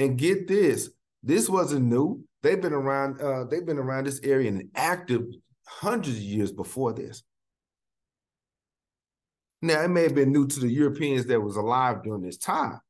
And get this, this wasn't new. They've been around, uh, they've been around this area and active hundreds of years before this. Now, it may have been new to the Europeans that was alive during this time,